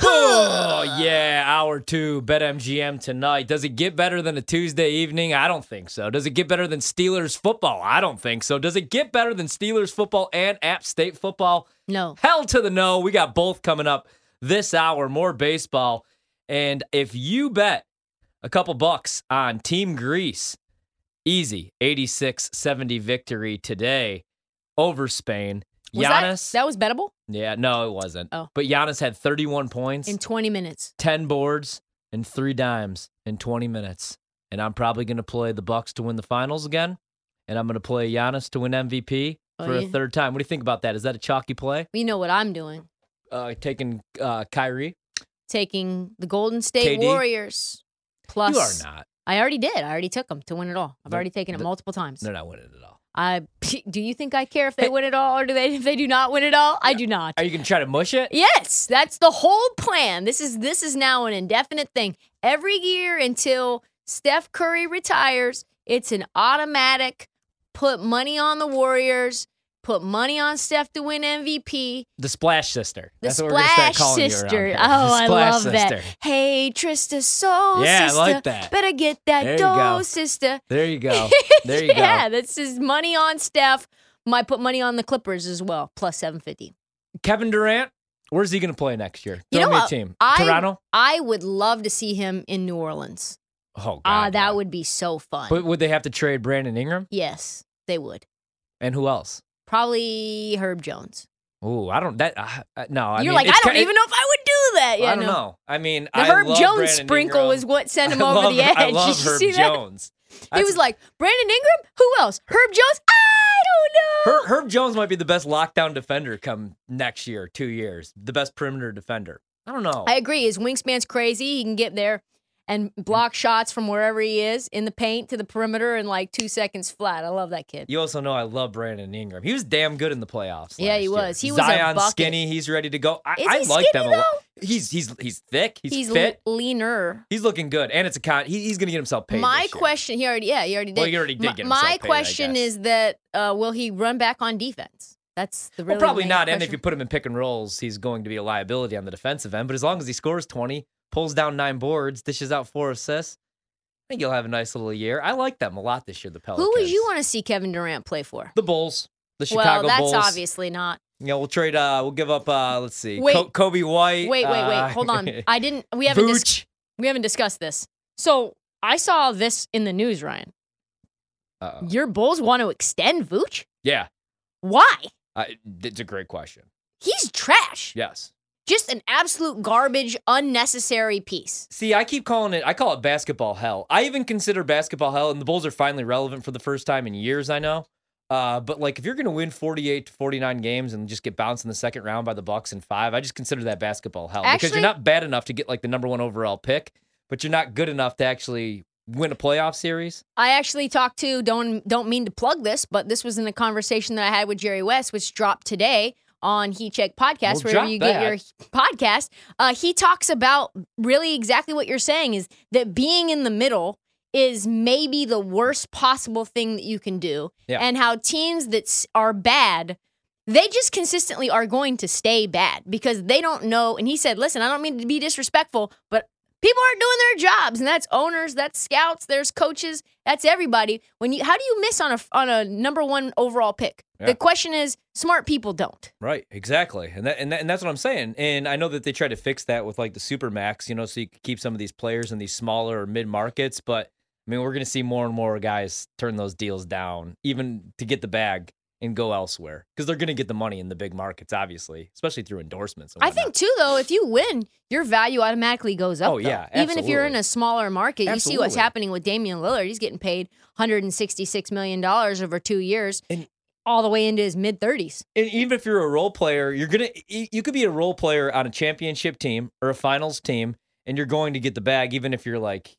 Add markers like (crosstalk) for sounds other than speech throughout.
Oh, yeah, hour two, BetMGM tonight. Does it get better than a Tuesday evening? I don't think so. Does it get better than Steelers football? I don't think so. Does it get better than Steelers football and App State football? No. Hell to the no. We got both coming up this hour, more baseball. And if you bet a couple bucks on Team Greece, easy 86 70 victory today over Spain. Was Giannis. that, that was bettable yeah, no, it wasn't. Oh. But Giannis had 31 points, in 20 minutes. 10 boards, and three dimes in 20 minutes. And I'm probably going to play the Bucks to win the finals again. And I'm going to play Giannis to win MVP Oh, for a third time. What do you think about that? Is that a chalky play? You know what I'm doing? Uh, taking uh, Kyrie? Taking the Golden State KD? Warriors. Plus, you are not. I already did. I already took them to win it all. I've They're- already taken it multiple times. They're not winning it all. I (laughs) do you think I care if they win it all or do they if they do not win it all? I do not. Are you going to try to mush it? Yes, that's the whole plan. This is this is now an indefinite thing. Every year until Steph Curry retires, it's an automatic put money on the Warriors, put money on Steph to win MVP. The Splash Sister. The That's what we're start Splash calling Sister. around here. Oh, The I Splash love that. Hey, Trista Soul Sister. Yeah, I like that. Better get that dough, sister. There you go. (laughs) There you go. yeah, go. that's his money on Steph. Might put money on the Clippers as well, plus 750. Kevin Durant, where's he going to play next year? You Throw know me a what? team. I- Toronto? I would love to see him in New Orleans. Oh, God. Ah, that yeah. would be so fun. But would they have to trade Brandon Ingram? yes, they would. And who else? Probably Herb Jones. Ooh, I don't. That uh, uh, no. I You're mean, like, it's I don't even know if I would do that. Yeah, I don't no. know. I mean, The I Herb love Jones Brandon sprinkle Ingram. is what (laughs) sent him I over love, the edge. I (laughs) Did love you Herb see that? Jones. He was like, Brandon Ingram? Who else? Herb Jones? I don't know. Herb, Herb Jones might be the best lockdown defender come next year, two years. The best perimeter defender. I don't know. I agree. His wingspan's crazy. He can get there and block shots from wherever he is in the paint to the perimeter in like two seconds flat. I love that kid. you also know I love Brandon Ingram. He was damn good in the playoffs. Yeah, he year. was. He was Zion skinny. He's ready to go. I, Is I like them a lot. He's he's he's thick. He's, He's fit. leaner. he's looking good, and it's a con. He, he's gonna get himself paid. My year. question, he already, yeah, he already did. Well, he already did himself my paid, question is that uh, will he run back on defense? That's the really Well, probably not. And if you put him in pick and rolls, he's going to be a liability on the defensive end. But as long as he scores 20, pulls down nine boards, dishes out four assists, I think you'll have a nice little year. I like them a lot this year, the Pelicans. Who would you want to see Kevin Durant play for? The Bulls. The Chicago Bulls. well, that's Bulls. obviously not. Yeah, we'll trade, uh, we'll give up, uh, let's see, Wait. Co- Coby White. Wait, wait, wait. uh, Hold on. (laughs) I didn't. We haven't. Dis- we haven't discussed this. So I saw this in the news, Ryan. Uh-oh. Your Bulls want to extend Vooch? Yeah, Why? I, it's a great question. He's trash. Yes. Just an absolute garbage, unnecessary piece. See, I keep calling it, I call it basketball hell. I even consider basketball hell, and the Bulls are finally relevant for the first time in years, I know. Uh, but like, if you're going to win 48 to 49 games and just get bounced in the second round by the Bucks in five, I just consider that basketball hell because you're not bad enough to get like the number one overall pick, but you're not good enough to actually win a playoff series. I actually talked to don't don't mean to plug this, but this was in a conversation that I had with Jerry West, which dropped today on He Check Podcast, Well, wherever you get your podcast. Uh, he talks about really exactly what you're saying is that being in the middle is maybe the worst possible thing that you can do, Yeah. and how teams that are bad. They just consistently are going to stay bad because they don't know. And he said, "Listen, I don't mean to be disrespectful, but people aren't doing their jobs, and that's owners, that's scouts, there's coaches, that's everybody. When you, how do you miss on a on a number one overall pick? Yeah. The question is, smart people don't. Right, exactly, and that, and that, and that's what I'm saying. And I know that they try to fix that with like the super max, you know, so you could keep some of these players in these smaller or mid markets. But I mean, we're going to see more and more guys turn those deals down, even to get the bag and go elsewhere, because they're going to get the money in the big markets, obviously, especially through endorsements. And I think too, though, if you win, your value automatically goes up. Oh, though. yeah, even if you're in a smaller market, you see what's happening with Damian Lillard. He's getting paid 166 million dollars over two years, And- all the way into his mid 30s. And even if you're a role player, you're gonna you could be a role player on a championship team or a finals team, and you're going to get the bag, even if you're like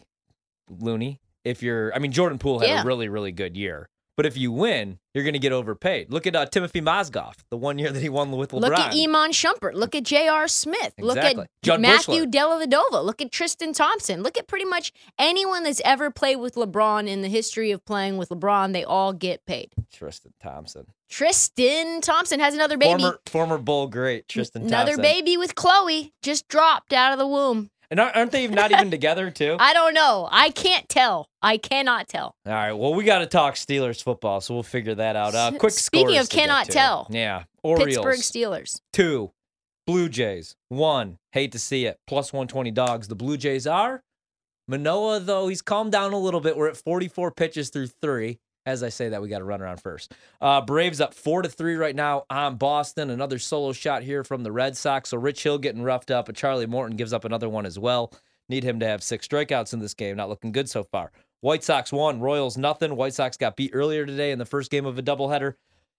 loony. If you're, I mean, Jordan Poole had Yeah. a really really good year, But if you win, you're going to get overpaid. Look at uh, Timothy Mozgov, the one year that he won with LeBron. Look at Iman Shumpert. Look at J.R. Smith. Exactly. Look at Judd Matthew. Dellavedova. Look at Tristan Thompson. Look at pretty much anyone that's ever played with LeBron in the history of playing with LeBron. They all get paid. Tristan Thompson. Tristan Thompson has another baby. Former former Bull great Tristan another Thompson. baby with Khloé just dropped out of the womb. And aren't they not even together (laughs) too? I don't know. I can't tell. I cannot tell. All right. Well, we got to talk Steelers football, so we'll figure that out. Uh, quick Speaking of cannot tell. Yeah. Orioles Pittsburgh Steelers. two, Blue Jays one. Hate to see it. Plus one twenty dogs. The Blue Jays are Manoah though. He's calmed down a little bit. We're at forty four pitches through three. As I say that, we got to run around first. Uh, Braves up four to three right now on Boston. Another solo shot here from the Red Sox. So Rich Hill getting roughed up, but Charlie Morton gives up another one as well. Need him to have six strikeouts in this game. Not looking good so far. White Sox won, Royals nothing. White Sox got beat earlier today in the first game of a doubleheader.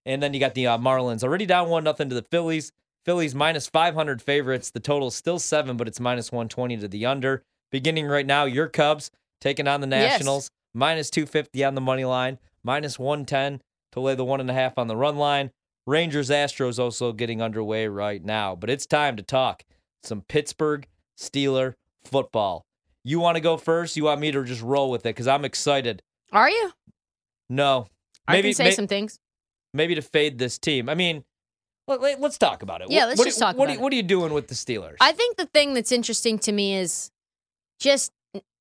And then you got the uh, Marlins already down one nothing to the Phillies. Phillies minus 500 favorites. The total is still seven, but it's minus 120 to the under. Beginning right now, your Cubs taking on the Yes. Nationals. Minus 250 on the money line. Minus 110 to lay the one and a half on the run line. Rangers Astros also getting underway right now. But it's time to talk some Pittsburgh Steeler football. You want to go first? You want me to just roll with it? Because I'm excited. Are you? No. I Maybe can say may- some things. maybe to fade this team. I mean, let, let, us talk about it. Yeah, let's what just do- talk what about are, it. What are you doing with the Steelers? I think the thing that's interesting to me is just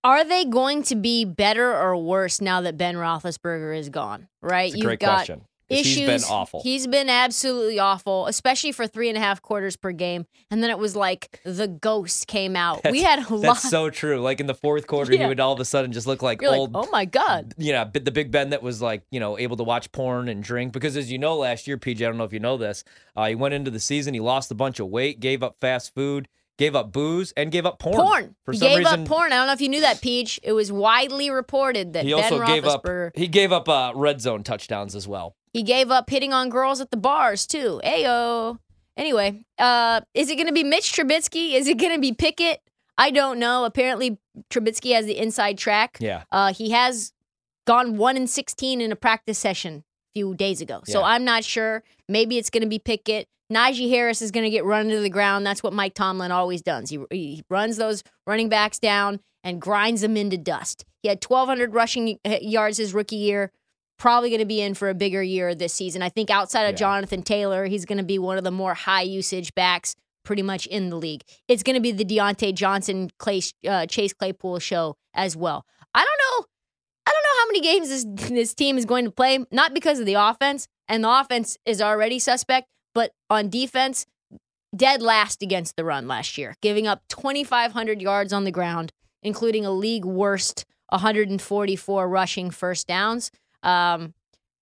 are they going to be better or worse now that Ben Roethlisberger is gone? Right? You've great got question. issues. He's been awful. He's been absolutely awful, especially for three and a half quarters per game. And then it was like the ghost came out. (laughs) we had a lot. That's so true. Like in the fourth quarter, he would all of a sudden just look like You're old. like, oh my god. you know, the Big Ben that was like, you know, able to watch porn and drink. Because as you know, last year, PJ, I don't know if you know this, uh, he went into the season, he lost a bunch of weight, gave up fast food, gave up booze, and gave up porn. Porn. For he some gave reason, up porn. I don't know if you knew that, Peach. It was widely reported that he Ben also gave up. He gave up uh, red zone touchdowns as well. He gave up hitting on girls at the bars too. Ayo. Anyway, uh, is it going to be Mitch Trubisky? Is it going to be Pickett? I don't know. Apparently, Trubisky has the inside track. Yeah. Uh, he has gone one and sixteen in a practice session few days ago, so Yeah. I'm not sure. Maybe it's going to be Pickett. Najee Harris is going to get run into the ground. That's what Mike Tomlin always does. He, he runs those running backs down and grinds them into dust. He had 1,200 rushing uh, yards his rookie year. Probably going to be in for a bigger year this season. I think outside of Yeah. Jonathan Taylor, he's going to be one of the more high usage backs pretty much in the league. It's going to be the Diontae Johnson, Clay, uh, Chase Claypool show as well. I don't know. I don't know how many games this this team is going to play. Not because of the offense, and the offense is already suspect, but on defense, dead last against the run last year, giving up 2,500 yards on the ground, including a league worst 144 rushing first downs. Um,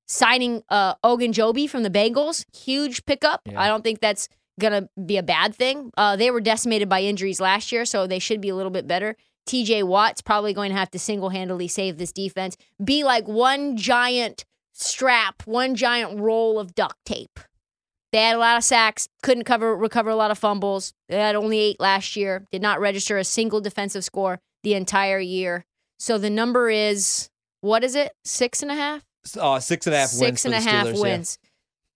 signing uh, Ogunjobi from the Bengals, huge pickup. Yeah. I don't think that's gonna be a bad thing. Uh, they were decimated by injuries last year, so they should be a little bit better. TJ Watt's probably going to have to single handedly save this defense. Be like one giant strap, one giant roll of duct tape. They had a lot of sacks, couldn't cover recover a lot of fumbles. They had only eight last year. Did not register a single defensive score the entire year. So the number is what is it? Six and a half. Uh, six and a half wins. Six for and a half Steelers, yeah. wins.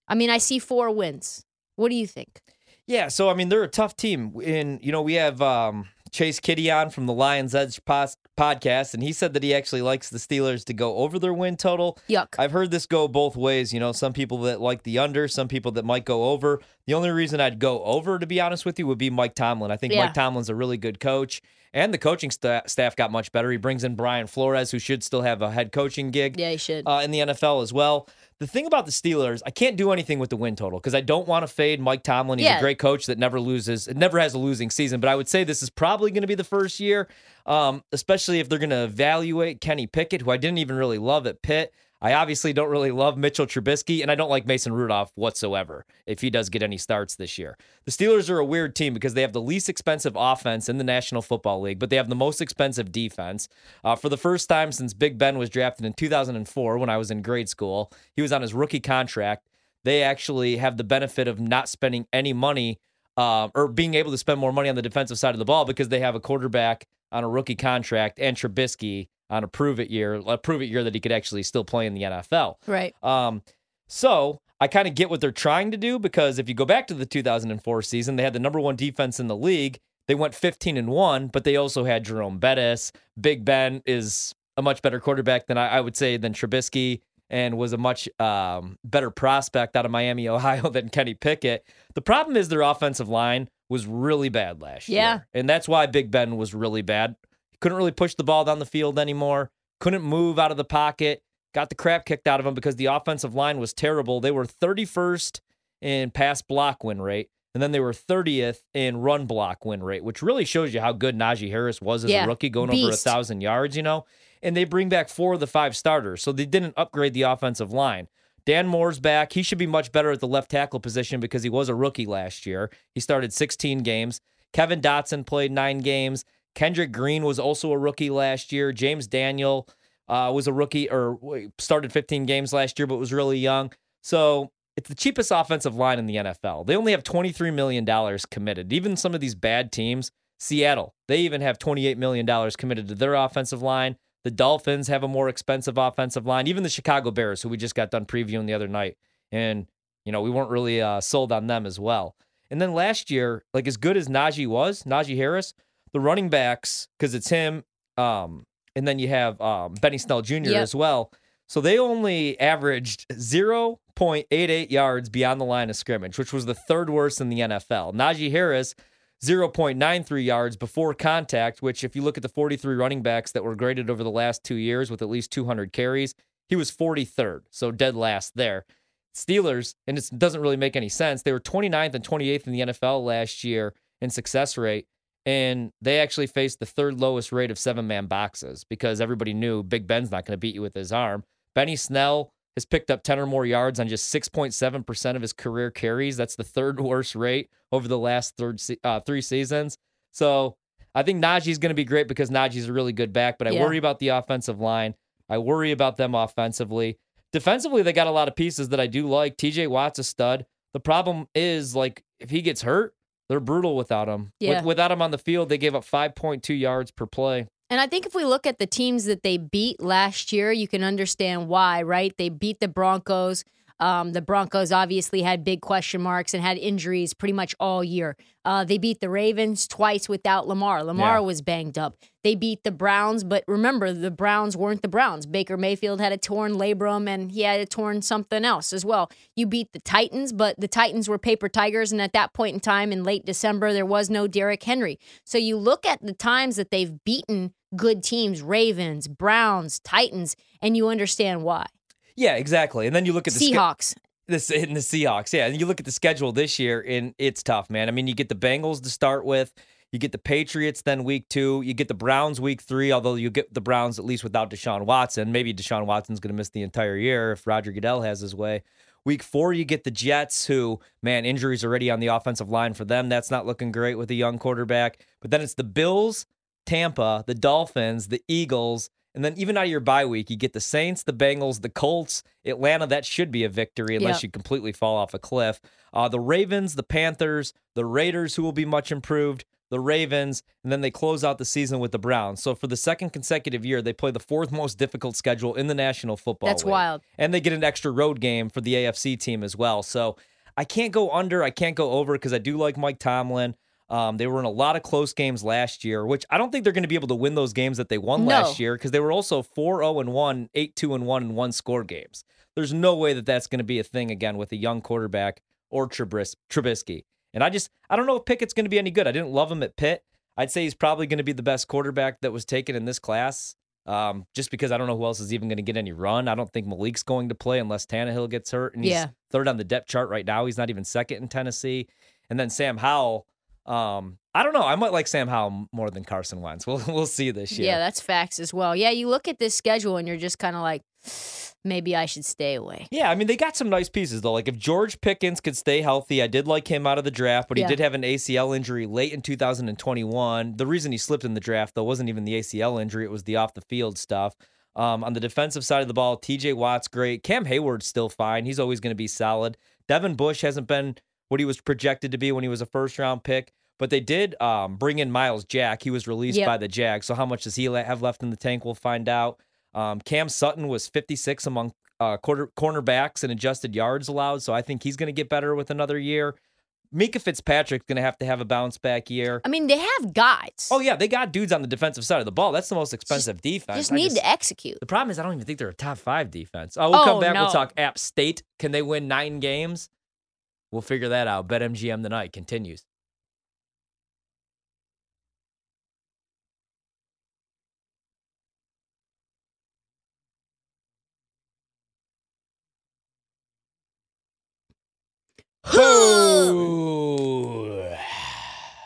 I mean, I see four wins. What do you think? Yeah, so I mean they're a tough team. And you know we have um, Chase Kitty on from the Lions Edge pos- podcast, and he said that he actually likes the Steelers to go over their win total. Yuck. I've heard this go both ways. You know, some people that like the under, some people that might go over. The only reason I'd go over, to be honest with you, would be Mike Tomlin. I think Yeah. Mike Tomlin's a really good coach, and the coaching sta- staff got much better. He brings in Brian Flores, who should still have a head coaching gig yeah, you should. uh, in the NFL as well. The thing about the Steelers, I can't do anything with the win total because I don't want to fade Mike Tomlin. He's Yeah. a great coach that never loses, never has a losing season. But I would say this is probably going to be the first year, um, especially if they're going to evaluate Kenny Pickett, who I didn't even really love at Pitt. I obviously don't really love Mitchell Trubisky, and I don't like Mason Rudolph whatsoever if he does get any starts this year. The Steelers are a weird team because they have the least expensive offense in the National Football League, but they have the most expensive defense. Uh, for the first time since Big Ben was drafted in 2004, when I was in grade school, he was on his rookie contract. They actually have the benefit of not spending any money uh, or being able to spend more money on the defensive side of the ball because they have a quarterback on a rookie contract and Trubisky on a prove it year, a prove it year that he could actually still play in the NFL. Right. Um, so I kind of get what they're trying to do because if you go back to the 2004 season, they had the number one defense in the league. They went 15 and one, but they also had Jerome Bettis. Big Ben is a much better quarterback than I, I would say than Trubisky and was a much um, better prospect out of Miami, (laughs) Ohio than Kenny Pickett. The problem is their offensive line was really bad last Yeah. year. And that's why Big Ben was really bad. Couldn't really push the ball down the field anymore. Couldn't move out of the pocket. Got the crap kicked out of him because the offensive line was terrible. They were 31st in pass block win rate. And then they were 30th in run block win rate, which really shows you how good Najee Harris was as Yeah, a rookie, going over a thousand yards, you know? And they bring back four of the five starters. So they didn't upgrade the offensive line. Dan Moore's back. He should be much better at the left tackle position because he was a rookie last year. He started 16 games. Kevin Dotson played nine games. Kendrick Green was also a rookie last year. James Daniel uh, was a rookie or started 15 games last year, but was really young. So it's the cheapest offensive line in the NFL. They only have $23 million committed. Even some of these bad teams, Seattle, they even have $28 million committed to their offensive line. The Dolphins have a more expensive offensive line. Even the Chicago Bears, who we just got done previewing the other night. And, you know, we weren't really uh, sold on them as well. And then last year, like as good as Najee was, Najee Harris, the running backs, because it's him, um, and then you have um, Benny Snell Jr. Yep. as well. So they only averaged 0.88 yards beyond the line of scrimmage, which was the third worst in the NFL. Najee Harris, 0.93 yards before contact, which, if you look at the 43 running backs that were graded over the last two years with at least 200 carries, he was 43rd, so dead last there. Steelers, and it doesn't really make any sense, they were 29th and 28th in the NFL last year in success rate, and they actually faced the third lowest rate of seven man boxes because everybody knew Big Ben's not going to beat you with his arm. Benny Snell has picked up 10 or more yards on just 6.7% of his career carries. That's the third (laughs) worst rate over the last third uh, three seasons. So I think Najee's going to be great because Najee's a really good back, but I Yeah. worry about the offensive line. I worry about them offensively. Defensively, they got a lot of pieces that I do like. TJ Watt's a stud. The problem is, like, if he gets hurt, they're brutal without him. With- Yeah. without him on the field, they gave up 5.2 yards per play. And I think if we look at the teams that they beat last year, you can understand why, right? They beat the Broncos. Um, the Broncos obviously had big question marks and had injuries pretty much all year. Uh, they beat the Ravens twice without Lamar. Lamar Yeah. was banged up. They beat the Browns, but remember, the Browns weren't the Browns. Baker Mayfield had a torn labrum and he had a torn something else as well. You beat the Titans, but the Titans were paper tigers. And at that point in time, in late December, there was no Derrick Henry. So you look at the times that they've beaten good teams Ravens, Browns, Titans, and you understand why. Yeah, exactly. And then you look at the Seahawks. This in the Seahawks, yeah. And you look at the schedule this year, and it's tough, man. I mean, you get the Bengals to start with, you get the Patriots then week two, you get the Browns week three. Although you get the Browns at least without Deshaun Watson. Maybe Deshaun Watson's going to miss the entire year if Roger Goodell has his way. Week four, you get the Jets, who man, injuries already on the offensive line for them. That's not looking great with a young quarterback. But then it's the Bills, Tampa, the Dolphins, the Eagles, and then even out of your bye week, you get the Saints, the Bengals, the Colts, Atlanta. That should be a victory unless Yep. you completely fall off a cliff. Uh, the Ravens, the Panthers, the Raiders, who will be much improved, the Ravens, and then they close out the season with the Browns. So for the second consecutive year, they play the fourth most difficult schedule in the National Football That's League. wild. And they get an extra road game for the AFC team as well. So I can't go under, I can't go over because I do like Mike Tomlin. Um, they were in a lot of close games last year, which I don't think they're going to be able to win those games that they won No. last year because they were also 4 0 and 1, 8 2 and 1, and one score games. There's no way that that's going to be a thing again with a young quarterback or Trubis- Trubisky. And I just, I don't know if Pickett's going to be any good. I didn't love him at Pitt. I'd say he's probably going to be the best quarterback that was taken in this class. Um, just because I don't know who else is even going to get any run. I don't think Malik's going to play unless Tannehill gets hurt. And he's Yeah. third on the depth chart right now. He's not even second in Tennessee. And then Sam Howell. Um, I don't know. I might like Sam Howell more than Carson Wentz. (laughs) We'll we'll see this year. Yeah, that's facts as well. Yeah, you look at this schedule and you're just kind of like, (sighs) maybe I should stay away. Yeah, I mean they got some nice pieces though. Like if George Pickens could stay healthy, I did like him out of the draft, but he Yeah. did have an ACL injury late in 2021. The reason he slipped in the draft though wasn't even the ACL injury; it was the off the field stuff. Um, on the defensive side of the ball, TJ Watt's great. Cam Heyward's still fine. He's always going to be solid. Devin Bush hasn't been what he was projected to be when he was a first round pick. But they did um, bring in Myles Jack. He was released Yep. by the Jags. So how much does he have left in the tank? We'll find out. Um, Cam Sutton was 56 among uh, quarter cornerbacks and adjusted yards allowed. So I think he's going to get better with another year. Minkah Fitzpatrick's going to have to have a bounce back year. I mean, they have guys. Oh yeah, they got dudes on the defensive side of the ball. That's the most expensive defense. just I need to execute. the problem is, I don't even think they're a top five defense. Oh, we'll come Oh, back. We'll talk App State. Can they win nine games? We'll figure that out. BetMGM tonight continues.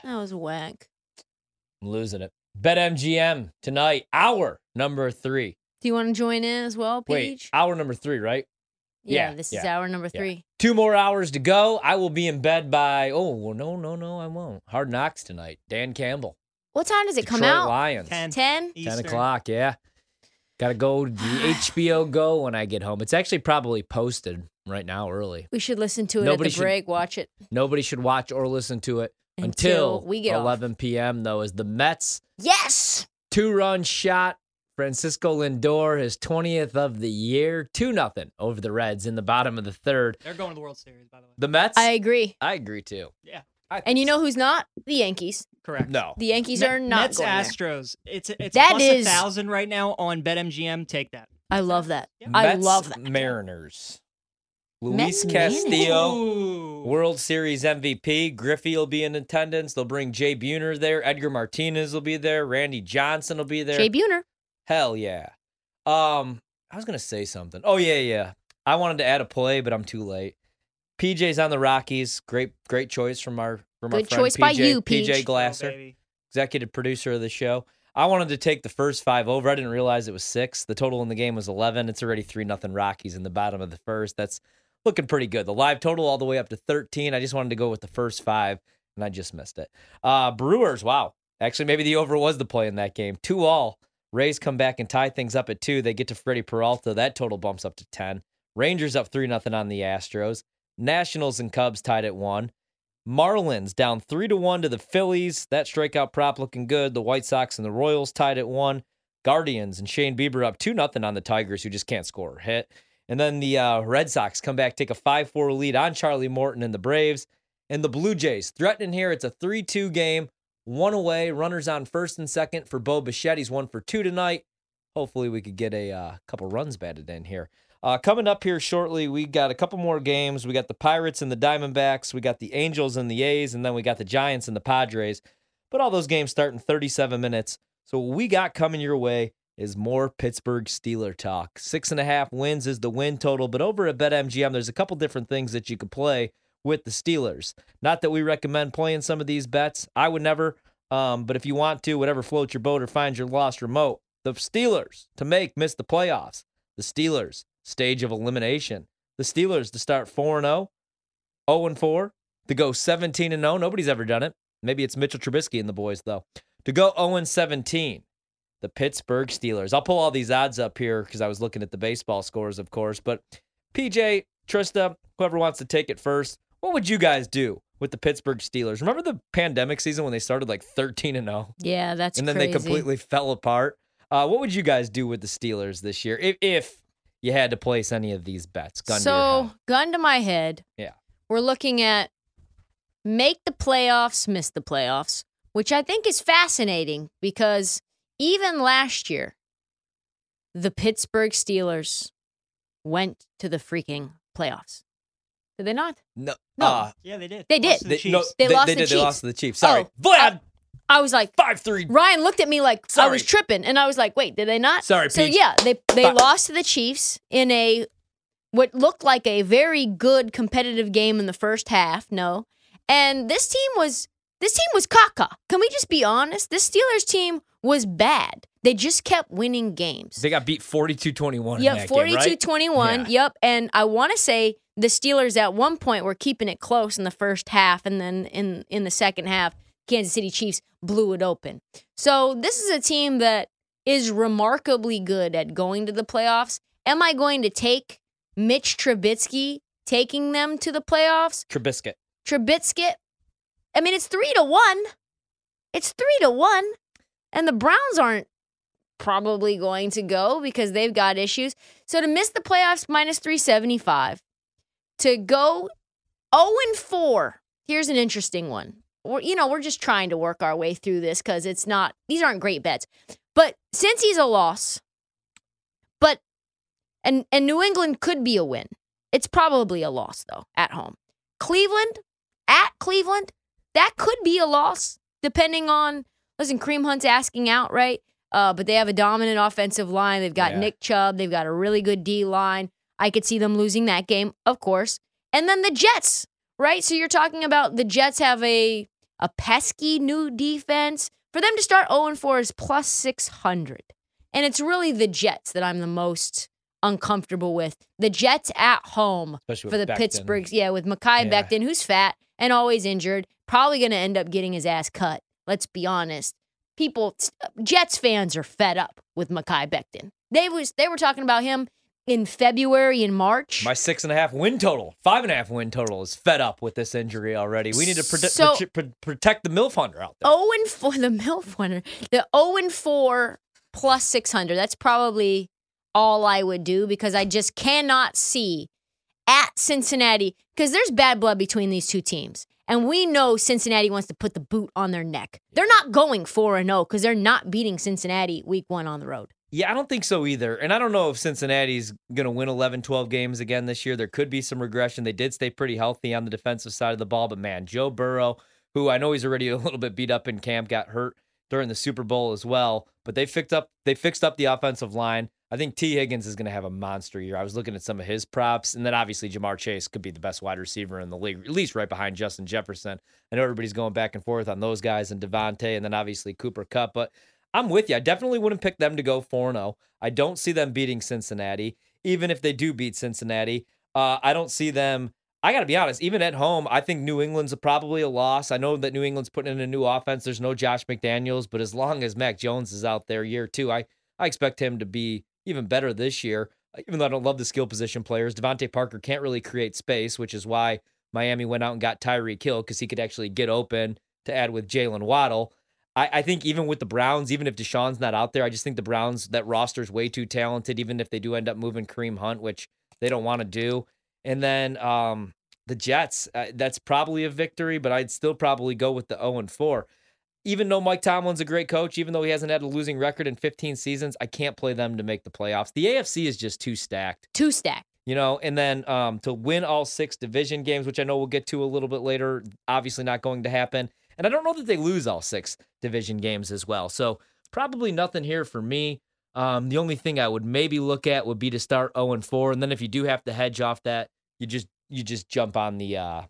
That was whack. (sighs) I'm losing it. BetMGM tonight. Hour number three. Do you want to join in as well, Paige? Wait, hour number three, right? Yeah, yeah, this is yeah, hour number yeah. three. Two more hours to go. I will be in bed by. Oh well, no, no, no, I won't. Hard knocks tonight. Dan Campbell. What time does it come out? Lions. 10. 10? 10 o'clock, yeah. Got to go to the (sighs) HBO Go when I get home. It's actually probably posted right now early. We should listen to it Nobody at the should- break. Watch it Nobody should watch or listen to it until, until, we get off. 11 p.m. though as the Mets Yes. two-run shot Francisco Lindor his 20th of the year, 2 nothing over the Reds in the bottom of the third. They're going to the World Series, by the way. The Mets I agree. I agree too. Yeah. And you know who's not? The Yankees. Correct. no. The Yankees Me- are not Mets going there. Astros. It's it's That plus is- a thousand right now on BetMGM. Take that. I love that. Yeah. I Mets, love that. Mariners. Luis Mariners. Castillo Ooh. World Series MVP. Griffey will be in attendance. They'll bring Jay Buhner there. Edgar Martinez will be there. Randy Johnson will be there. Jay Buhner. Hell yeah. Um, I was gonna say something. Oh yeah, yeah. I wanted to add a play, but I'm too late. PJ's on the Rockies. Great, great choice from our from our friend choice by PJ, you, PJ Oh, Glasser, baby. executive producer of the show. I wanted to take the first five over. I didn't realize it was six. The total in the game was eleven. It's already three nothing Rockies in the bottom of the first. That's looking pretty good. The live total all the way up to thirteen. I just wanted to go with the first five, and I just missed it. Uh Brewers, wow. Actually, maybe the over was the play in that game. Two all. Rays come back and tie things up at two. They get to Freddie Peralta. That total bumps up to 10. Rangers up 3 nothing on the Astros. Nationals and Cubs tied at 1. Marlins down 3 to 1 to the Phillies. That strikeout prop looking good. The White Sox and the Royals tied at 1. Guardians and Shane Bieber up 2 nothing on the Tigers who just can't score or hit. And then the uh, Red Sox come back, take a 5 4 lead on Charlie Morton and the Braves. And the Blue Jays threatening here. It's a 3 2 game. One away, runners on first and second for Bo Bichette. He's one for two tonight. Hopefully, we could get a uh, couple runs batted in here. Uh, coming up here shortly, we got a couple more games. We got the Pirates and the Diamondbacks. We got the Angels and the A's, and then we got the Giants and the Padres. But all those games start in 37 minutes. So what we got coming your way is more Pittsburgh Steeler talk. Six and a half wins is the win total, but over at BetMGM, there's a couple different things that you could play with the Steelers. Not that we recommend playing some of these bets. I would never. Um, but if you want to, whatever floats your boat or finds your lost remote, the Steelers to make miss the playoffs. The Steelers stage of elimination. The Steelers to start 4 0, 0 4, to go 17 and 0. Nobody's ever done it. Maybe it's Mitchell Trubisky and the boys though. To go 0 17. The Pittsburgh Steelers. I'll pull all these odds up here because I was looking at the baseball scores, of course. But PJ, Trista, whoever wants to take it first, what would you guys do with the Pittsburgh Steelers? Remember the pandemic season when they started like 13 and 0? Yeah, that's and then crazy. they completely fell apart. Uh, what would you guys do with the Steelers this year if, if you had to place any of these bets? Gun to so, your head. gun to my head. Yeah. We're looking at make the playoffs, miss the playoffs, which I think is fascinating because even last year, the Pittsburgh Steelers went to the freaking playoffs. Did they not? No, No. uh, Yeah, they did. They Lost did. to the they, Chiefs. no, They lost they the did. They lost to the Chiefs. Sorry, Oh, Vlad. I was like, five three. Ryan looked at me like I was tripping, and I was like, "Wait, did they not?" Sorry, So Peach. yeah, they they Fi- lost to the Chiefs in a what looked like a very good competitive game in the first half. No, and this team was this team was caca. Can we just be honest? This Steelers team was bad. They just kept winning games. They got beat 42-21 in Yep, that 42 game, right? 21. Yeah. Yep. And I want to say the Steelers at one point were keeping it close in the first half. And then in, in the second half, Kansas City Chiefs blew it open. So this is a team that is remarkably good at going to the playoffs. Am I going to take Mitch Trubisky taking them to the playoffs? Trubisky. Trubisky, I mean, it's three to one. It's three to one. And the Browns aren't probably going to go because they've got issues. So to miss the playoffs minus 375, to go 0 and 4. Here's an interesting one. We're, you know, we're just trying to work our way through this because it's not, these aren't great bets. But since he's a loss, but, and, and New England could be a win. It's probably a loss, though, at home. Cleveland, at Cleveland, that could be a loss, depending on, listen, Kareem Hunt's asking out, right? Uh, but they have a dominant offensive line. They've got Yeah. Nick Chubb. They've got a really good D line. I could see them losing that game, of course. And then the Jets, right? So you're talking about the Jets have a a pesky new defense. For them to start 0 4 is plus 600. And it's really the Jets that I'm the most uncomfortable with. The Jets at home Especially for the Becton. Pittsburghs. Yeah, with Mekhi Yeah. Becton, who's fat and always injured, probably going to end up getting his ass cut. Let's be honest. People, Jets fans are fed up with Mekhi Becton. They was they were talking about him in February and March. My six and a half win total, five and a half win total is fed up with this injury already. We need to prote- So- prote- pro- protect the MILF hunter out there. 0 and 4, the MILF winner. The 0 and 4 plus 600. That's probably all I would do because I just cannot see at Cincinnati because there's bad blood between these two teams. And we know Cincinnati wants to put the boot on their neck. They're not going 4 and 0 because they're not beating Cincinnati week one on the road. Yeah, I don't think so either. And I don't know if Cincinnati's going to win 11, 12 games again this year. There could be some regression. They did stay pretty healthy on the defensive side of the ball, but man, Joe Burrow, who I know he's already (laughs) a little bit beat up in camp, got hurt during the Super Bowl as well, but they fixed up they fixed up the offensive line. I think Tee Higgins is going to have a monster year. I was looking at some of his props, and then obviously Ja'Marr Chase could be the best wide receiver in the league, at least right behind Justin Jefferson. I know everybody's going back and forth on those guys and Devontae, and then obviously Cooper Kupp, but I'm with you. I definitely wouldn't pick them to go 4 0. I don't see them beating Cincinnati. Even if they do beat Cincinnati, uh, I don't see them. I got to be honest, even at home, I think New England's probably a loss. I know that New England's putting in a new offense. There's no Josh McDaniels, but as long as Mac Jones is out there year two, I, I expect him to be even better this year. Uh, Even though I don't love the skill position players, DeVante Parker can't really create space, which is why Miami went out and got Tyreek Hill because he could actually get open to add with Jaylen Waddle. I, I think even with the Browns, even if Deshaun's not out there, I just think the Browns that roster's way too talented. Even if they do end up moving Kareem Hunt, which they don't want to do, and then um, the Jets, uh, that's probably a victory, but I'd still probably go with the 0 and 4. Even though Mike Tomlin's a great coach, even though he hasn't had a losing record in 15 seasons, I can't play them to make the playoffs. The AFC is just too stacked Two stacked. you know, and then um, to win all six division games, which I know we'll get to a little bit later, obviously not going to happen. And I don't know that they lose all six division games as well. So probably nothing here for me. Um, the only thing I would maybe look at would be to start 0 and 4, and then if you do have to hedge off that, you just you just jump on the uh,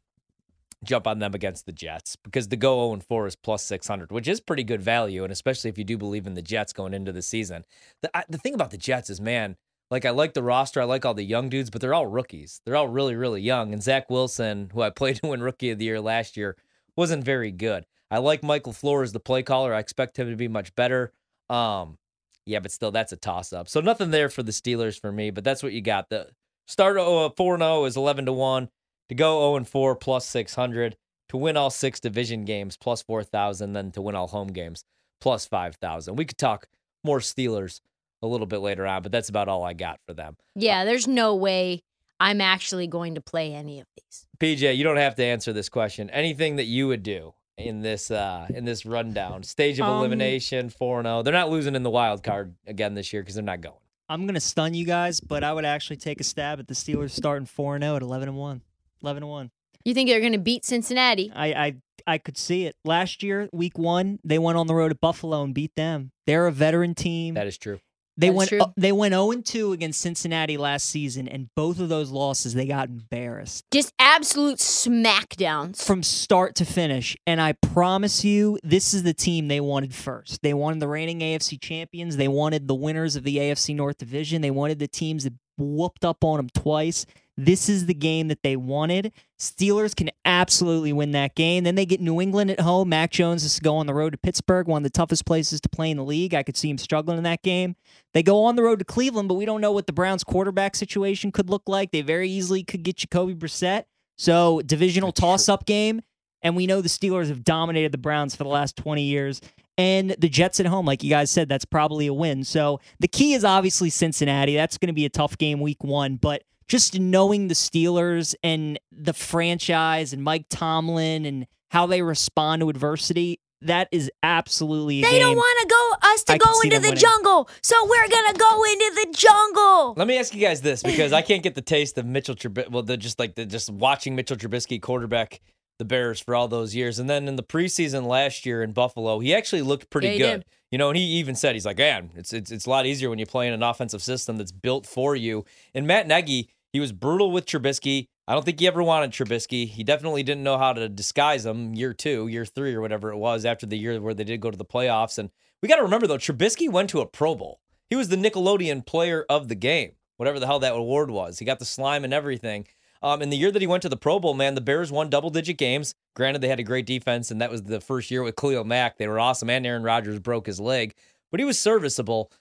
jump on them against the Jets because the go 0 and 4 is plus 600, which is pretty good value, and especially if you do believe in the Jets going into the season. The I, the thing about the Jets is, man, like I like the roster, I like all the young dudes, but they're all rookies. They're all really, really young. And Zach Wilson, who I (laughs) played to win Rookie of the Year last year, wasn't very good. I like Mike LaFleur, the play caller. I expect him to be much better. Um, yeah, but still, that's a toss up. So nothing there for the Steelers for me. But that's what you got. The start four zero is eleven to one. To go zero and four plus six hundred. To win all six division games plus four thousand. Then to win all home games plus five thousand. We could talk more Steelers a little bit later on, but that's about all I got for them. Yeah, there's no way I'm actually going to play any of these. PJ, you don't have to answer this question. Anything that you would do in this uh in this rundown stage of Um, elimination 4 0 they're not losing in the wild card again this year because they're not going I'm gonna stun you guys, but I would actually take a stab at the Steelers starting four and zero at eleven and one. Eleven and one. You think they're going to beat Cincinnati? I, I I could see it. Last year, week one, they went on the road to Buffalo and beat them. They're a veteran team. that is true They That is went true. uh, they went 0 and 2 against Cincinnati last season, and both of those losses they got embarrassed Just absolute smackdowns. from start to finish. And I promise you, this is the team they wanted first. They wanted the reigning AFC champions. They wanted the winners of the AFC North Division. They wanted the teams that whooped up on them twice. This is the game that they wanted. Steelers can absolutely win that game. Then they get New England at home. Mac Jones has to go on the road to Pittsburgh, one of the toughest places to play in the league. I could see him struggling in that game. They go on the road to Cleveland, but we don't know what the Browns quarterback situation could look like. They very easily could get Jacoby Brissett. So divisional toss up game. And we know the Steelers have dominated the Browns for the last 20 years. And the Jets at home, like you guys said, that's probably a win. So the key is obviously Cincinnati. That's going to be a tough game week one. But just knowing the Steelers and the franchise and Mike Tomlin and how they respond to adversity, that is absolutely a They game. don't want to go us to I can go see into them the winning. jungle, so we're gonna go into the jungle. Let me ask you guys this because I (laughs) can't get the taste of Mitchell Trubisky. Well, the, just like the, just watching Mitchell Trubisky quarterback the Bears for all those years, and then in the preseason last year in Buffalo, he actually looked pretty Yeah, he good. did. You know, and he even said he's like, "Man, it's it's it's a lot easier when you play in an offensive system that's built for you." And Matt Nagy, he was brutal with Trubisky. I don't think he ever wanted Trubisky. He definitely didn't know how to disguise him year two, year three, or whatever it was after the year where they did go to the playoffs. And we got to remember though, Trubisky went to a Pro Bowl. He was the Nickelodeon Player of the Game, whatever the hell that award was. He got the slime and everything. Um, in the year that he went to the Pro Bowl, man, the Bears won double digit games. Granted, they had a great defense, and that was the first year with Khalil Mack. They were awesome, and Aaron Rodgers broke his leg, but he was serviceable.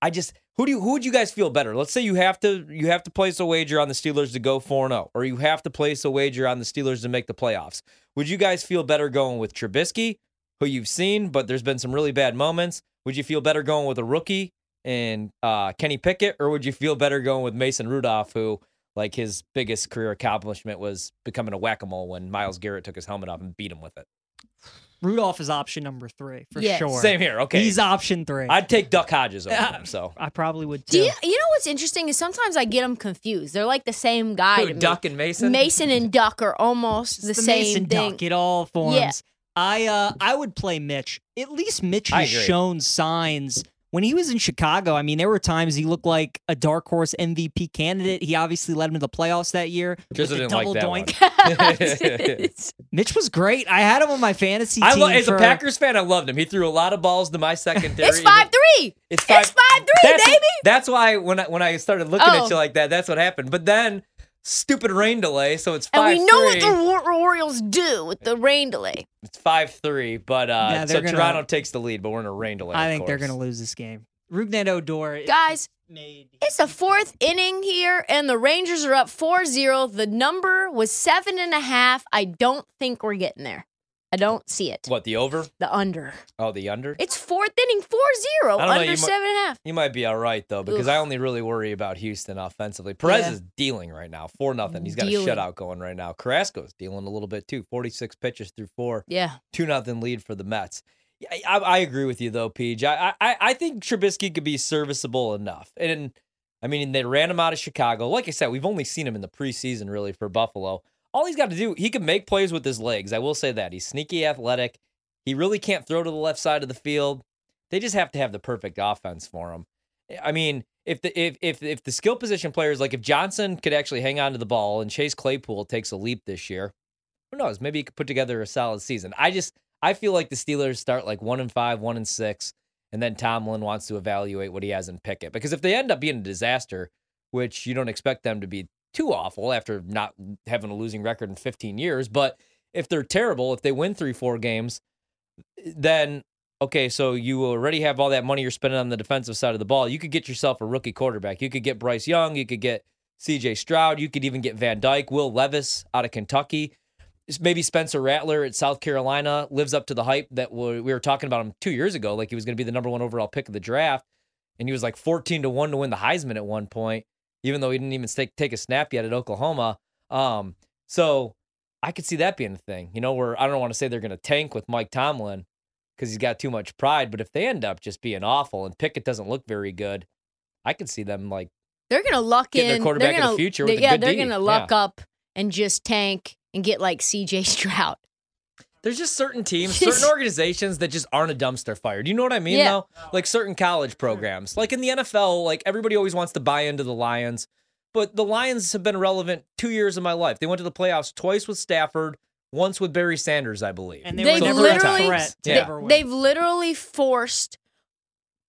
I just who do you, who would you guys feel better? Let's say you have to you have to place a wager on the Steelers to go 4-0 or you have to place a wager on the Steelers to make the playoffs. Would you guys feel better going with Trubisky, who you've seen but there's been some really bad moments? Would you feel better going with a rookie and uh, Kenny Pickett or would you feel better going with Mason Rudolph who like his biggest career accomplishment was becoming a whack-a-mole when Myles Garrett took his helmet off and beat him with it. Rudolph is option number three for Yes. sure. Same here. Okay. He's option three. I'd take Duck Hodges over Yeah. him, so. I probably would Do too. you, you know what's interesting is sometimes I get them confused. They're like the same guy. Who, to me. Duck and Mason? Mason and Duck are almost It's the, the same Mason thing. Duck. It all forms. I uh I would play Mitch. At least Mitch I has agree. shown signs when he was in Chicago. I mean, there were times he looked like a dark horse MVP candidate. He obviously led him to the playoffs that year. Just didn't like double that doink. one. (laughs) Mitch was great. I had him on my fantasy I team. lo- as a Packers fan, I loved him. He threw a lot of balls to my secondary. it's five three. It's It's five- five three, that's, baby. That's why when I when I started looking Oh. at you like that, that's what happened. But then stupid rain delay, so it's And we know three. what the War- Orioles do with the rain delay. It's five three, but uh, Yeah, so gonna- Toronto takes the lead, but we're in a rain delay. I of think they're going to lose this game. Rougned Odor Guys, made it's the fourth inning here, and the Rangers are up 4-0. The number was seven and a half. I don't think we're getting there. I don't see it. What the over? The under. Oh, the under. It's fourth inning, 4-0. I don't know, Under you mi- seven and a half. You might be all right though, because Ugh. I only really worry about Houston offensively. Perez Yeah. is dealing right now, four nothing. He's got Dealing. a shutout going right now. Carrasco's dealing a little bit too, forty six pitches through four. Yeah. two nothing lead for the Mets. I, I agree with you though, Peach. I, I I think Trubisky could be serviceable enough, and I mean they ran him out of Chicago. Like I said, we've only seen him in the preseason really for Buffalo. All he's got to do, he can make plays with his legs. I will say that he's sneaky athletic. He really can't throw to the left side of the field. They just have to have the perfect offense for him. Eh, I mean, if the if if if the skill position players like if Johnson could actually hang on to the ball and Chase Claypool takes a leap this year, who knows? Maybe he could put together a solid season. I just I feel like the Steelers start like one and five, one and six, and then Tomlin wants to evaluate what he has in Pickett. Because if they end up being a disaster, which you don't expect them to be too awful after not having a losing record in 15 years, but if they're terrible, if they win three, four games, then okay, so you already have all that money you're spending on the defensive side of the ball. You could get yourself a rookie quarterback. You could get Bryce Young. You could get CJ Stroud. You could even get Van Dyke, Will Levis out of Kentucky. Maybe Spencer Rattler at South Carolina lives up to the hype that we we were talking about him two years ago. Like he was going to be the number one overall pick of the draft. And he was like 14 to 1 to win the Heisman at one point, even though he didn't even take, take a snap yet at Oklahoma. Um, so I could see that being a thing, you know, where I don't want to say they're going to tank with Mike Tomlin because he's got too much pride. But if they end up just being awful and Pickett doesn't look very good, I could see them like They're gonna luck in their quarterback they're of the gonna, future they- yeah, they're gonna luck up and just tank and get like CJ (laughs) Stroud. There's just certain teams, (laughs) certain organizations that just aren't a dumpster fire. Do you know what I mean? Yeah. Though, like certain college programs, like in the NFL, like everybody always wants to buy into the Lions, but the Lions have been relevant two years of my life. They went to the playoffs twice with Stafford, once with Barry Sanders, I believe. and they They've were never literally- threat to Yeah. ever win. They've literally forced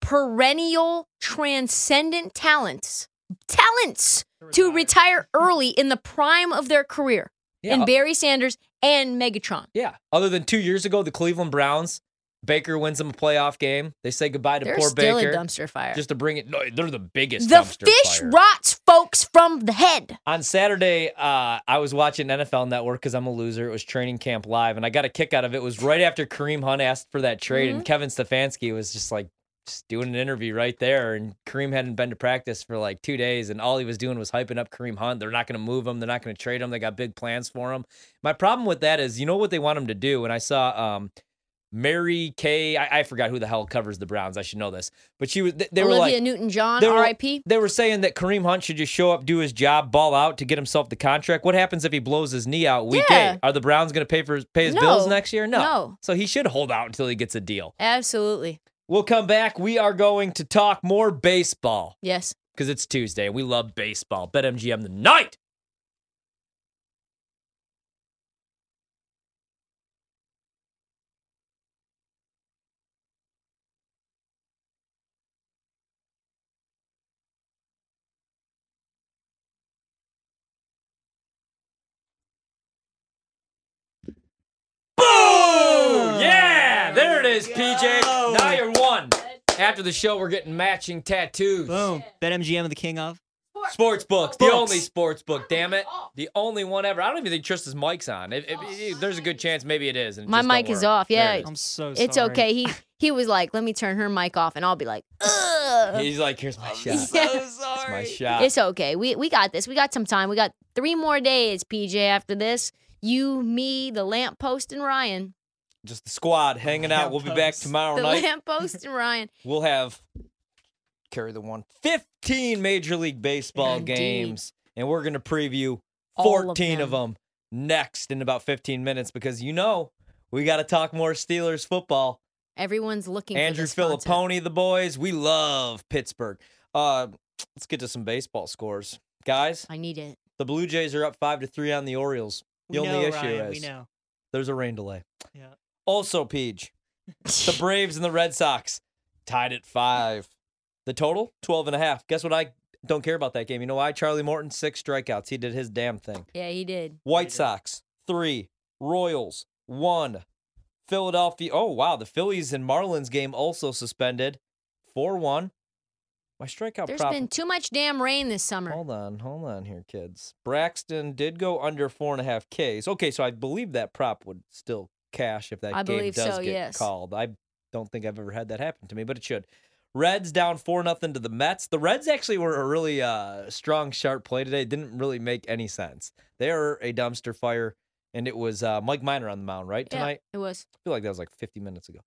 perennial transcendent talents talents to retire (laughs) early in the prime of their career yeah, in Barry Sanders and Megatron. yeah. Other than two years ago, the Cleveland Browns Baker wins them a playoff game. They say goodbye to They're poor still Baker a dumpster fire. just to bring it. No, they're the biggest the fish fire. rots folks from the head. On Saturday, uh, I was watching NFL Network because I'm a loser. It was training camp live, and I got a kick out of it. It was right after Kareem Hunt asked for that trade, Mm-hmm. and Kevin Stefanski was just like just doing an interview right there. And Kareem hadn't been to practice for like two days, and all he was doing was hyping up Kareem Hunt. They're not going to move him. They're not going to trade him. They got big plans for him. My problem with that is, you know what they want him to do? And I saw um, Mary Kay. I, I forgot who the hell covers the Browns. I should know this, but she was. They, they were Olivia like, Newton-John, they were- R.I.P. they were saying that Kareem Hunt should just show up, do his job, ball out to get himself the contract. What happens if he blows his knee out week Yeah. eight? Are the Browns going to pay for his, pay his No. bills next year? No. No. So he should hold out until he gets a deal. Absolutely. We'll come back. We are going to talk more baseball Yes. because it's Tuesday. We love baseball. BetMGM the night. Boom! Yeah, there it is, PJ. go. Now you're one. After the show, we're getting matching tattoos. Boom. BetMGM, the king of. Sports books, the Books. only sports book. Damn it, the only one ever. I don't even think Tristan's mic's on. If, if- oh, if- there's a good chance maybe it is. and it My just don't mic is work. off, There yeah. it is. I'm so sorry. It's okay. He he was like, let me turn her mic off, and I'll be like, ugh. He's like, here's my shot. so Yeah. (laughs) Here's sorry. my shot. It's okay. We we got this. We got some time. We got three more days, PJ. After this, you, me, the lamppost, and Ryan. Just the squad hanging out. We'll be back Lamppost. tomorrow The night. lamppost and Ryan. (laughs) We'll have carry the one 15 Major League Baseball Indeed. games, and we're gonna preview All of 14 of them. next in about 15 minutes because you know we got to talk more Steelers football. Everyone's looking. Andrew for this content. Filipponi, the boys, we love Pittsburgh. Uh, let's get to some baseball scores, guys. I need it. The Blue Jays are up five to three on the Orioles. The We only know, issue Ryan, is we know. there's a rain delay. Yeah. Also, Peach, the (laughs) Braves and the Red Sox tied at five. The total, 12 and a half. Guess what? I don't care about that game. You know why? Charlie Morton, six strikeouts. He did his damn thing. yeah, he did. White. Sox, three. Royals, one. Philadelphia. Oh, wow. The Phillies and Marlins game also suspended. 4 1. My strikeout There's prop. been too much damn rain this summer. Hold on, hold on here, kids. Braxton did go under four and a half Ks. Okay, so I believe that prop would still cash if that I game believe does so, get yes. called. I don't think I've ever had that happen to me, but it should. Reds down four nothing to the Mets. The Reds actually were a really uh, strong, sharp play today. It didn't really make any sense. They are a dumpster fire, and it was uh, Mike Minor on the mound, right Yeah, tonight. it was. I feel like that was like 50 minutes ago.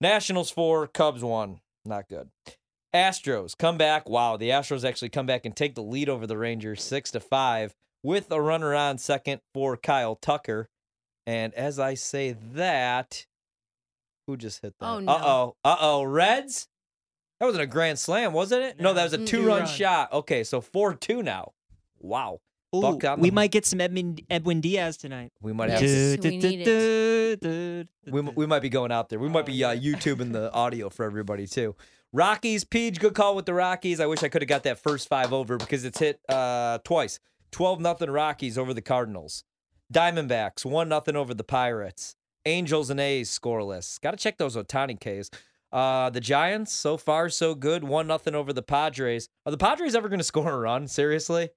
Nationals four, Cubs one. Not good. Astros come back. Wow, the Astros actually come back and take the lead over the Rangers six to five with a runner on second for Kyle Tucker. And as I say that, who just hit that? Oh, no. Uh oh. Uh oh. Reds? That wasn't a grand slam, wasn't it? No, No, that was a two run two-run. shot. Okay, so 4 2 now. Wow. Ooh, Buck we them. might get some Edwin, Edwin Diaz tonight. We might Yes. have to we need it. We, we might be going out there. We might Oh, be uh. (laughs) YouTubing the audio for everybody too. Rockies, Peach, good call with the Rockies. I wish I could have got that first five over because it's hit uh, twice. 12 nothing Rockies over the Cardinals. Diamondbacks, 1 nothing over the Pirates. Angels and A's scoreless. Got to check those Ohtani Ks. Uh, the Giants, so far so good. 1 nothing over the Padres. Are the Padres ever going to score a run? Seriously?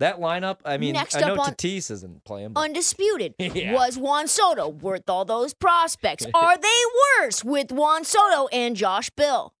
That lineup, I mean, Next I know up on- Tatis isn't playing. But Undisputed. (laughs) Yeah. Was Juan Soto worth all those prospects? (laughs) Are they worse with Juan Soto and Josh Bell?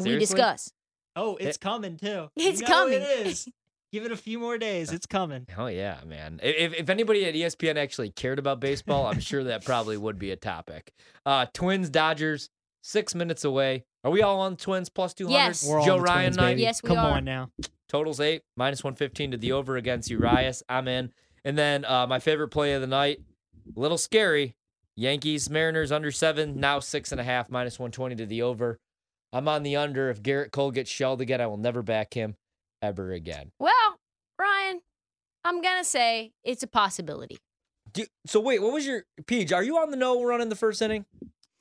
We discuss. Oh, it's coming too. It's You know coming. It is. (laughs) Give it a few more days. It's coming. Oh yeah, man. If if anybody at ESPN actually cared about baseball, I'm sure that probably would be a topic. Uh Twins Dodgers, six minutes away. Are we all on Twins plus two hundred? Yes. We're all Joe on Ryan Twins, nine. baby. Yes, we Come are. on now. Totals eight, minus one fifteen to the over against Urias. I'm in. And then uh, my favorite play of the night, a little scary. Yankees Mariners under seven, now six and a half, minus one twenty to the over. I'm on the under. If Gerrit Cole gets shelled again, I will never back him ever again. Well, Ryan, I'm gonna say it's a possibility. Do, so wait, what was your Peach? Are you on the no run in the first inning,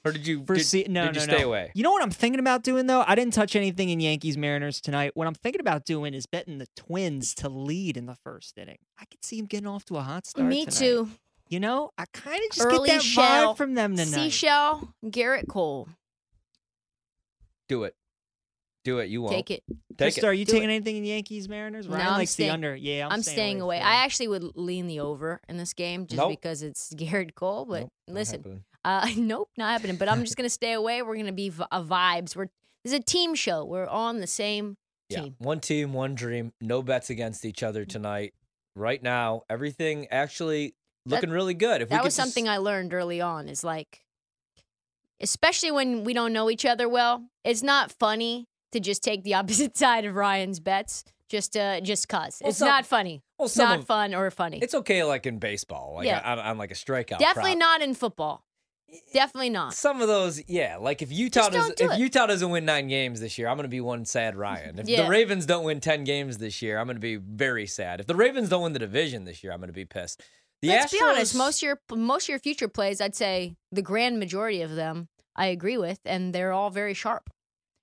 or did you For did, se- no, did you no, stay no. away? You know what I'm thinking about doing though? I didn't touch anything in Yankees Mariners tonight. What I'm thinking about doing is betting the Twins to lead in the first inning. I could see him getting off to a hot start. Me tonight. too. You know, I kind of just Early get that shell, vibe from them tonight. Seashell, Gerrit Cole. Do it. Do it. You won't. Take it. Take Krista, it. are you Do taking it. anything in Yankees Mariners? No, Ryan I'm likes staying- the under. Yeah, I'm, I'm, staying away. from I actually would lean the over in this game just Nope. because it's Gerrit Cole. But Nope, listen, uh, (laughs) nope, not happening. But I'm just gonna stay away. We're gonna be v- uh, vibes. We're this is a team show. We're on the same Yeah. team. One team, one dream. No bets against each other tonight. Right now, everything actually That- looking really good. If we That could was just- something I learned early on. Is like, especially when we don't know each other well, it's not funny to just take the (laughs) opposite side of Ryan's bets. Just uh, just cause Well, it's some- not funny. well, It's not of- fun or funny. It's okay, like in baseball, like Yeah. on, on like a strikeout. Definitely prop. not in football. Definitely not. Some of those, yeah. Like if Utah does, do if it. Utah doesn't win nine games this year, I'm gonna be one sad Ryan. If Yeah. the Ravens don't win ten games this year, I'm gonna be very sad. If the Ravens don't win the division this year, I'm gonna be pissed. The Let's Astros, be honest. Most of your most of your future plays, I'd say the grand majority of them, I agree with, and they're all very sharp.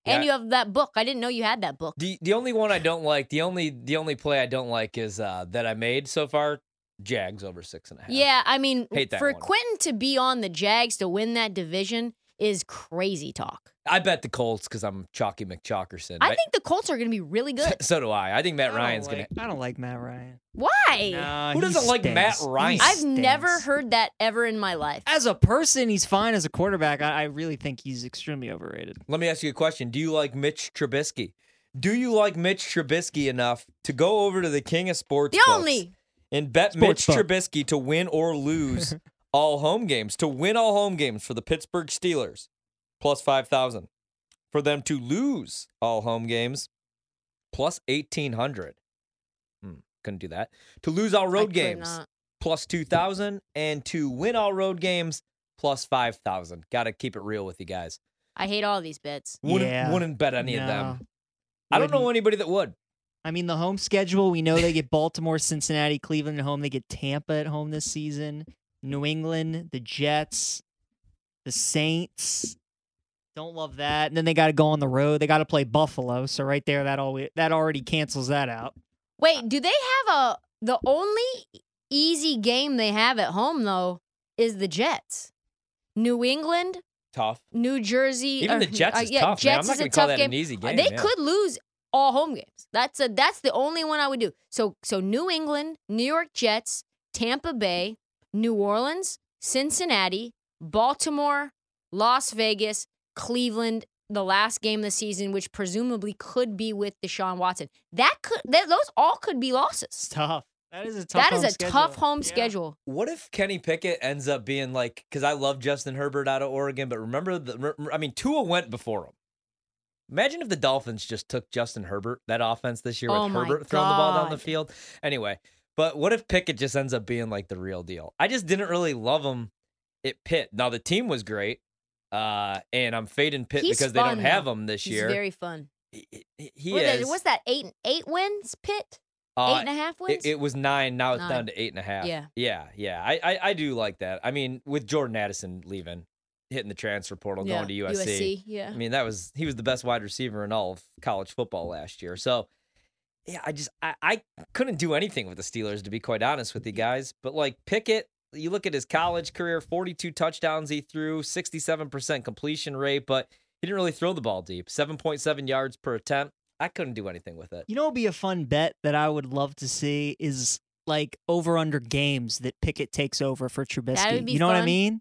And Yeah. you have that book. I didn't know you had that book. The the only one I don't like, the only the only play I don't like is uh that I made so far. Jags over six and a half. Yeah, I mean, Hate that for one. Quentin to be on the Jags to win that division is crazy talk. I bet the Colts because I'm Chalky McChalkerson. I think the Colts are going to be really (laughs) good. so do I. I think Matt I Ryan's like- gonna. I don't like Matt Ryan. Why? Nah, Who doesn't like Matt stinks. Ryan? I've never heard that ever in my life. As a person, he's fine. As a quarterback, I, I really think he's extremely overrated. Let me ask you a question. Do you like Mitch Trubisky? Do you like Mitch Trubisky enough to go over to the King of Sports The books only and bet Sports Mitch book. Trubisky to win or lose (laughs) all home games, to win all home games for the Pittsburgh Steelers, plus 5,000. For them to lose all home games, plus 1,800. Hmm, couldn't do that. To lose all road games, not. plus 2,000. And to win all road games, plus 5,000. Got to keep it real with you guys. I hate all these bets. Wouldn't, Yeah. wouldn't bet any of No. them. I don't know anybody that would. I mean, the home schedule, we know they (laughs) get Baltimore, Cincinnati, Cleveland at home. They get Tampa at home this season, New England, the Jets, the Saints. Don't love that. And then they got to go on the road. They got to play Buffalo. So right there, that always that already cancels that out. Wait, do they have a the only easy game they have at home though is the Jets. New England, Tough. New Jersey. Even or- the Jets uh, is yeah, tough, man. I'm Jets not is gonna a call tough that an game. easy Uh, game, They yeah. could lose all home games. That's a that's the only one I would do. So so New England, New York Jets, Tampa Bay, New Orleans, Cincinnati, Baltimore, Las Vegas, Cleveland. The last game of the season, which presumably could be with Deshaun Watson, that could that, those all could be It's losses. tough. That is a tough. That is home a schedule. tough home Yeah. schedule. What if Kenny Pickett ends up being like? Because I love Justin Herbert out of Oregon, but remember the? I mean, Tua went before him. Imagine if the Dolphins just took Justin Herbert that offense this year Oh with my Herbert throwing the ball down the field. Anyway, but what if Pickett just ends up being like the real deal? I just didn't really love him at Pitt. Now the team was great, uh, and I'm fading Pitt He's because they don't have though. him this He's year. very fun. he he- What is-. What's that? Eight eight wins? Pitt uh, eight and a half wins. It, it was nine. Now it's Nine. down to eight and a half. Yeah. yeah, yeah. I, I I do like that. I mean, with Jordan Addison leaving, hitting the transfer portal, going to USC. Yeah. I mean, that was he was the best wide receiver in all of college football last year. So, yeah, I just I, I couldn't do anything with the Steelers to be quite honest with you mm-hmm. guys. But like Pickett, you look at his college career, 42 touchdowns he threw, 67% completion rate, but he didn't really throw the ball deep. 7.7 yards per attempt. I couldn't do anything with it. You know, what would be a fun bet that I would love to see is like over under games that Pickett takes over for Trubisky. you know what I mean?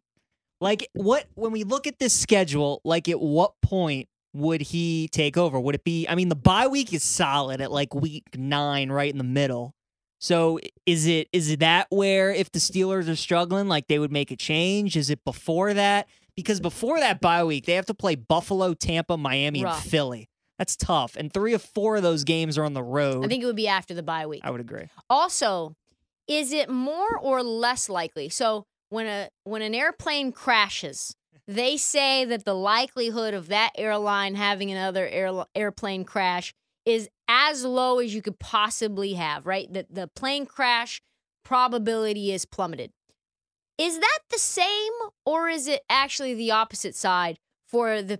Like what when we look at this schedule, like at what point would he take over? Would it be I mean the bye week is solid at like week 9 right in the middle. So is it is it that where if the Steelers are struggling like they would make a change? Is it before that? Because before that bye week, they have to play Buffalo, Tampa, Miami, Rough. and Philly. That's tough. And three or four of those games are on the road. I think it would be after the bye week. I would agree. Also, is it more or less likely? So when a when an airplane crashes, they say that the likelihood of that airline having another air, airplane crash is as low as you could possibly have, right? That the plane crash probability is plummeted. Is that the same or is it actually the opposite side for the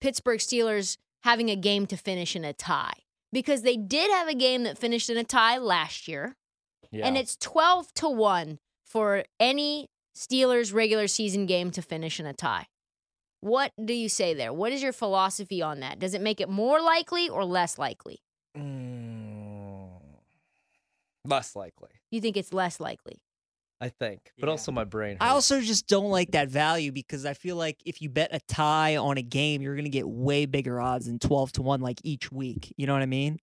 Pittsburgh Steelers having a game to finish in a tie? Because they did have a game that finished in a tie last year Yeah. and it's 12 to 1 for any Steelers regular season game to finish in a tie. What do you say there? What is your philosophy on that? Does it make it more likely or less likely? Mm, less likely, You think it's less likely? I think. But Yeah. also my brain. I also just don't like that value because I feel like if you bet a tie on a game, you're going to get way bigger odds than 12 to 1 like each week. You know what I mean?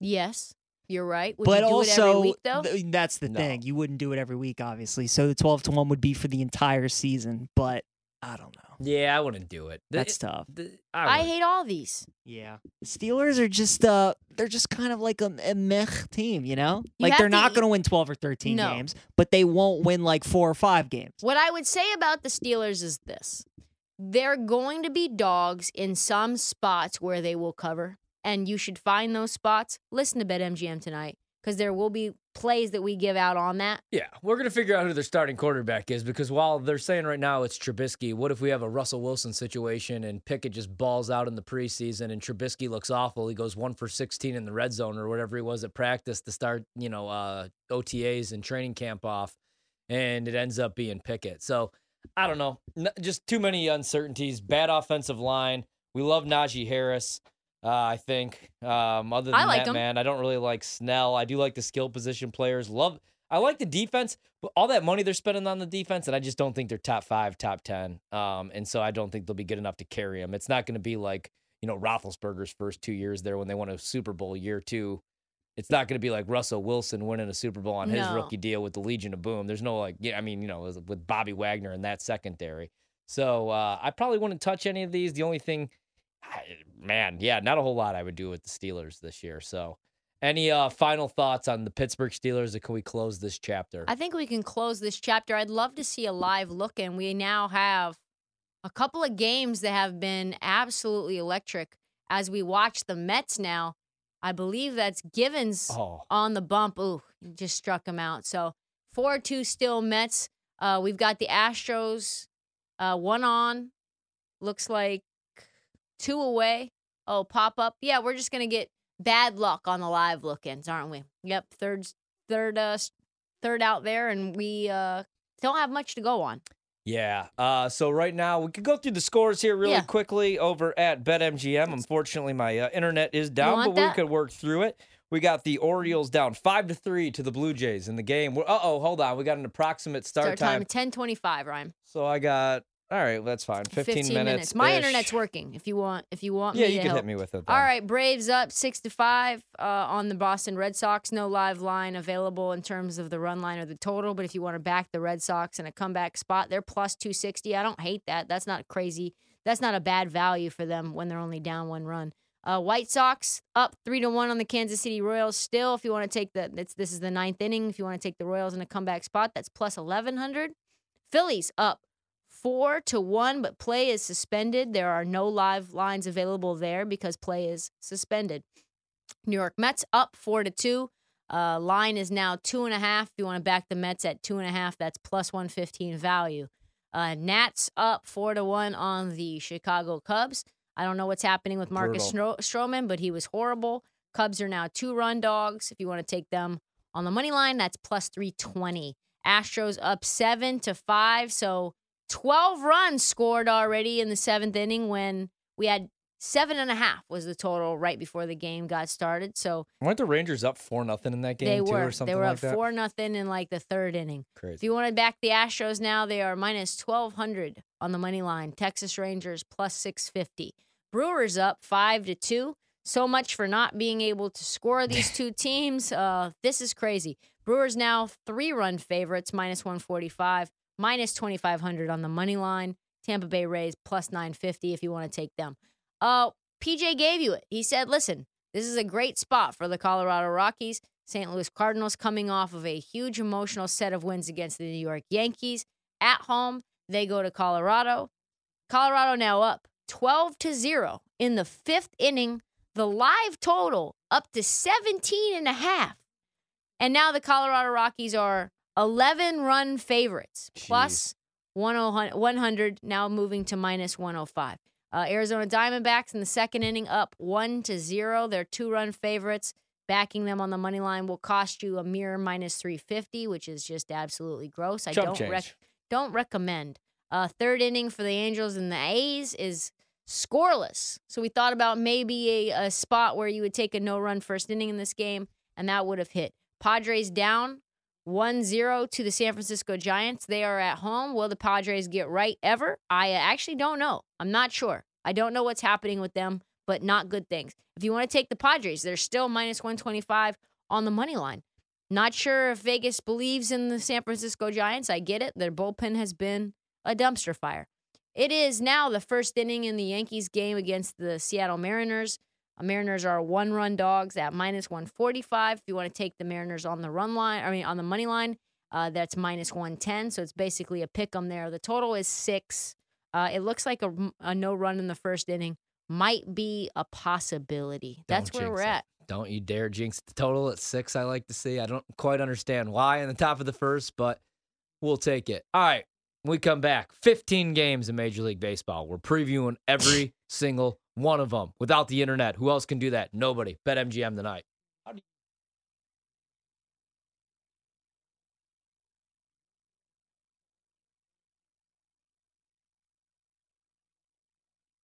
Yes, you're right. Would but you do also, it every week though? th- that's the No. thing. You wouldn't do it every week, obviously. So the 12 to 1 would be for the entire season. But I don't know. Yeah, I wouldn't do it. The- That's tough. the- I wouldn't. hate all these. Yeah. Steelers are just uh they're just kind of like a, a meh team, you know? You like have they're to not e- going to win 12 or 13 No. games, but they won't win like 4 or 5 games. What I would say about the Steelers is this they're going to be dogs in some spots where they will cover, and you should find those spots. Listen to BetMGM tonight because there will be plays that we give out on that. Yeah, we're gonna figure out who their starting quarterback is because while they're saying right now it's Trubisky, what if we have a Russell Wilson situation and Pickett just balls out in the preseason and Trubisky looks awful? He goes one for sixteen in the red zone or whatever he was at practice to start, you know, uh, OTAs and training camp off, and it ends up being Pickett. So I don't know, just too many uncertainties. Bad offensive line. We love Najee Harris. Uh, I think. Um, other than I like that, him. man, I don't really like Snell. I do like the skill position players. Love. I like the defense, but all that money they're spending on the defense, and I just don't think they're top five, top ten. Um, and so I don't think they'll be good enough to carry them. It's not going to be like you know Roethlisberger's first two years there when they won a Super Bowl. Year two, it's not going to be like Russell Wilson winning a Super Bowl on his No. rookie deal with the Legion of Boom. There's no like, yeah, I mean, you know, with Bobby Wagner in that secondary. So uh, I probably wouldn't touch any of these. The only thing, man, yeah, not a whole lot I would do with the Steelers this year. So, any uh, final thoughts on the Pittsburgh Steelers? Or can we close this chapter? I think we can close this chapter. I'd love to see a live look, and we now have a couple of games that have been absolutely electric as we watch the Mets now. I believe that's Givens oh, on the bump. Ooh, just struck him out. So 4 2 still Mets. Uh, we've got the Astros, uh, one on. Looks like two away. Oh, pop up. Yeah, we're just going to get bad luck on the live look ins, aren't we? Yep. Third, third, uh, third out there, and we uh, don't have much to go on. yeah. Uh, so right now we could go through the scores here really Yeah. quickly over at BetMGM. Unfortunately, my uh, internet is down, but we could work through it. We got the Orioles down five to three to the Blue Jays in the game. Uh oh, hold on. We got an approximate start, Start time time. 10:25, Ryan. So I got all right. That's fine. Fifteen, minutes. My internet's working. If you want, if you want Yeah, you to can help. hit me with it. All then. right, Braves up six to five uh, on the Boston Red Sox. No live line available in terms of the run line or the total, but if you want to back the Red Sox in a comeback spot, they're plus two sixty. I don't hate that. That's not crazy. That's not a bad value for them when they're only down one run. Uh, White Sox up three to one on the Kansas City Royals. Still, if you want to take the, it's, this is the ninth inning. If you want to take the Royals in a comeback spot, that's plus eleven hundred. Phillies up four to one, but play is suspended. There are no live lines available there because play is suspended. New York Mets up four to two. Uh, line is now two and a half. If you want to back the Mets at two and a half, that's plus one fifteen value. Uh, Nats up four to one on the Chicago Cubs. I don't know what's happening with Marcus Stro- Stroman, but he was horrible. Cubs are now two run dogs. If you want to take them on the money line, that's plus 320. Astros up seven to five. So 12 runs scored already in the seventh inning when we had seven and a half was the total right before the game got started. So Weren't the Rangers up four nothing in that game they too, were or something they were like up four nothing in like the third inning. Crazy. If you want to back the Astros now, they are minus 1200 on the money line. Texas Rangers plus 650. Brewers up 5 to 2. So much for not being able to score (laughs) these two teams. Uh, this is crazy. Brewers now three run favorites, minus 145, minus 2500 on the money line. Tampa Bay Rays plus 950 if you want to take them. Uh, PJ gave you it. He said, listen, this is a great spot for the Colorado Rockies. St. Louis Cardinals coming off of a huge emotional set of wins against the New York Yankees. At home, they go to Colorado. Colorado now up 12 to 0 in the fifth inning. The live total up to 17 and a half. And now the Colorado Rockies are 11 run favorites plus 10 100, now moving to minus 105. Uh, Arizona Diamondbacks in the second inning up 1 to 0. They're two run favorites. backing them on the money line will cost you a mere minus 350, which is just absolutely gross. I Chump don't rec- don't recommend. Uh, third inning for the Angels and the A's is scoreless. So we thought about maybe a, a spot where you would take a no run first inning in this game, and that would have hit. Padres down 1 0 to the San Francisco Giants. They are at home. Will the Padres get right ever? I uh, actually don't know. I'm not sure. I don't know what's happening with them, but not good things. If you want to take the Padres, they're still minus 125 on the money line. Not sure if Vegas believes in the San Francisco Giants. I get it. Their bullpen has been a dumpster fire. It is now the first inning in the Yankees game against the Seattle Mariners. Mariners are one run dogs at minus 145. If you want to take the Mariners on the run line, I mean, on the money line, uh, that's minus 110. So it's basically a pick 'em there. The total is six. Uh, it looks like a, a no run in the first inning might be a possibility. That's Don't where we're it. at. Don't you dare jinx the total at six. I like to see. I don't quite understand why in the top of the first, but we'll take it. All right. When we come back, 15 games in Major League Baseball. We're previewing every (coughs) single one of them without the internet. Who else can do that? Nobody. Bet MGM tonight.